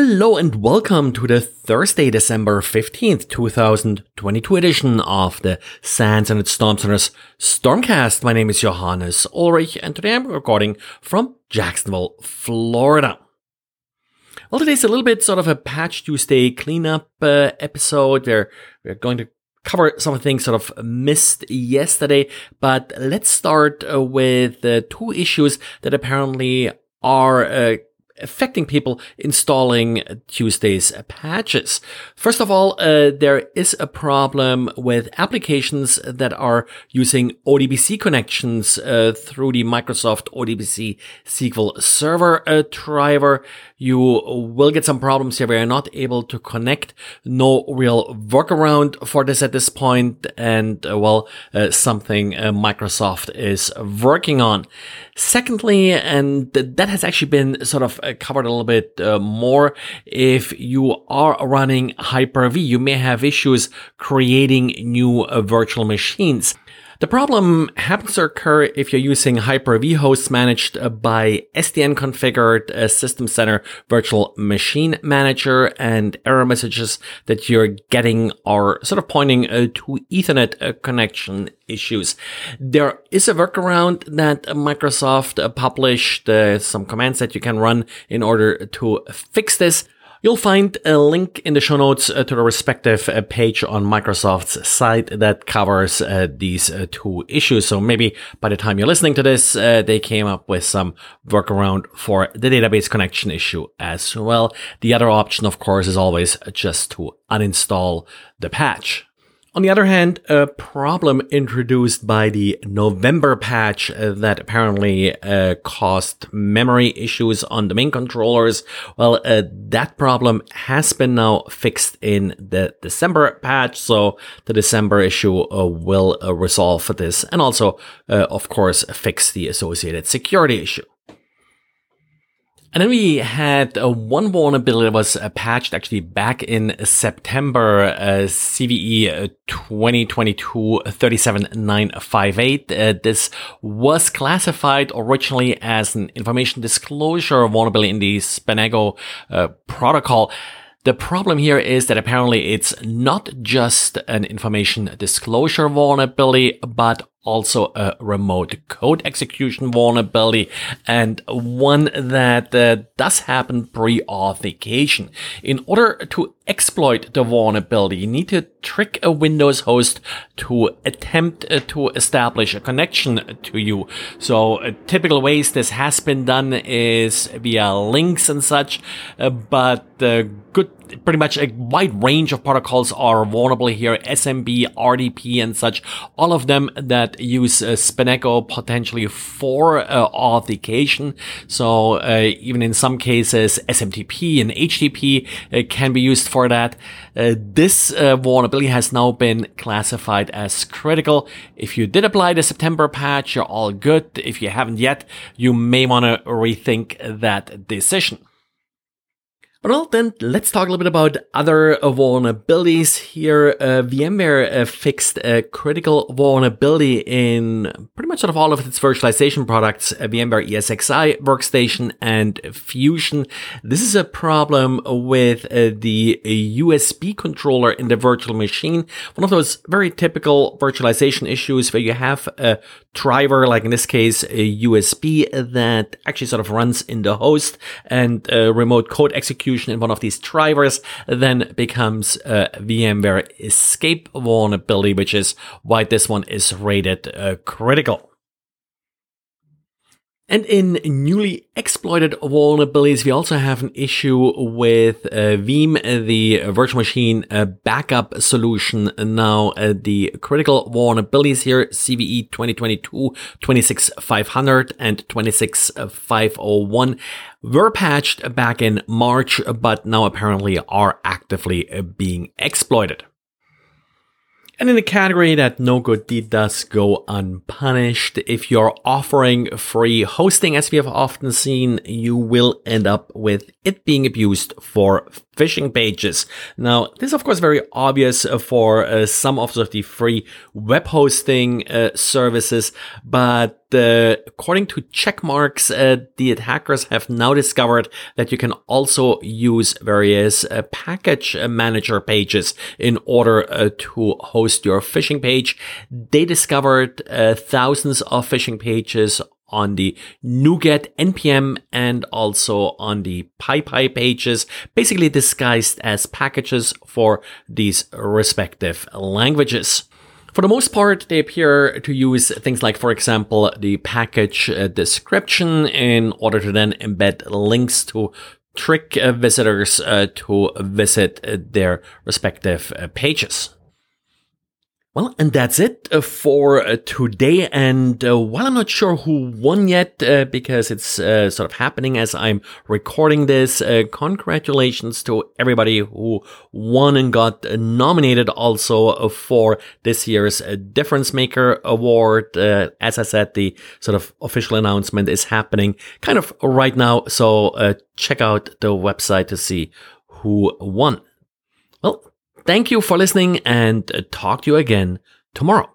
Hello and welcome to the Thursday, December 15th, 2022 edition of the SANS Internet Storm Center's Stormcast. My name is Johannes Ulrich and today I'm recording from Jacksonville, Florida. Well, today's a little bit sort of a Patch Tuesday cleanup uh, episode where we're going to cover some of the things sort of missed yesterday, but let's start uh, with uh, two issues that apparently are uh, affecting people installing Tuesday's patches. First of all, uh, there is a problem with applications that are using ODBC connections uh, through the Microsoft ODBC SQL Server uh, driver. You will get some problems here where you're not able to connect. No real workaround for this at this point. point, and uh, well, uh, something uh, Microsoft is working on. Secondly, and that has actually been sort of covered a little bit uh, more. If you are running Hyper-V, you may have issues creating new uh, virtual machines. The problem happens to occur if you're using Hyper-V hosts managed by SDN configured uh, System Center Virtual Machine Manager and error messages that you're getting are sort of pointing uh, to Ethernet uh, connection issues. There is a workaround that Microsoft published, uh, some commands that you can run in order to fix this. You'll find a link in the show notes uh, to the respective uh, page on Microsoft's site that covers uh, these two issues. So maybe by the time you're listening to this, they came up with some workaround for the database connection issue as well. The other option, of course, is always just to uninstall the patch. On the other hand, a problem introduced by the November patch that apparently uh, caused memory issues on domain controllers, well, uh, that problem has been now fixed in the December patch. So the December issue uh, will uh, resolve this and also, uh, of course, fix the associated security issue. And then we had uh, one vulnerability that was uh, patched actually back in September, uh, CVE 2022-37958. Uh, this was classified originally as an information disclosure vulnerability in the SPNEGO uh, protocol. The problem here is that apparently it's not just an information disclosure vulnerability, but also a remote code execution vulnerability and one that uh, does happen pre-authentication. In order to exploit the vulnerability, you need to trick a Windows host to attempt uh, to establish a connection to you. So uh, typical ways this has been done is via links and such, uh, but the good pretty much a wide range of protocols are vulnerable here SMB, RDP and such, all of them that use uh, potentially for uh, authentication. So uh, even in some cases, SMTP and HTTP uh, can be used for that. Uh, this uh, vulnerability has now been classified as critical. If you did apply the September patch, you're all good. If you haven't yet, you may want to rethink that decision. Well, then let's talk a little bit about other vulnerabilities here. Uh, VMware uh, fixed a critical vulnerability in pretty much sort of all of its virtualization products, uh, VMware ESXi Workstation and Fusion. This is a problem with uh, the USB controller in the virtual machine. One of those very typical virtualization issues where you have a driver, like in this case, a USB that actually sort of runs in the host and remote code execution execution in one of these drivers then becomes a VMware escape vulnerability, which is why this one is rated uh, critical. And in newly exploited vulnerabilities, we also have an issue with uh, Veeam, the virtual machine uh, backup solution. Now, uh, the critical vulnerabilities here, CVE 2022, 26500 and 26501 were patched back in March, but now apparently are actively uh, being exploited. And in a category that no good deed does go unpunished, if you're offering free hosting, as we have often seen, you will end up with it being abused for phishing pages. Now, this is of course very obvious for uh, some of the free web hosting uh, services, but uh, according to checkmarx, uh, the attackers have now discovered that you can also use various uh, package manager pages in order uh, to host your phishing page. They discovered thousands of phishing pages on the NuGet NPM and also on the PyPI pages, basically disguised as packages for these respective languages. For the most part, they appear to use things like, for example, the package uh, description in order to then embed links to trick uh, visitors uh, to visit their respective pages. Well, and that's it uh, for uh, today. And uh, while I'm not sure who won yet, uh, because it's uh, sort of happening as I'm recording this, uh, congratulations to everybody who won and got nominated also for this year's Difference Maker Award. as I said, the sort of official announcement is happening kind of right now. So check out the website to see who won. Well, Thank you for listening and talk to you again tomorrow.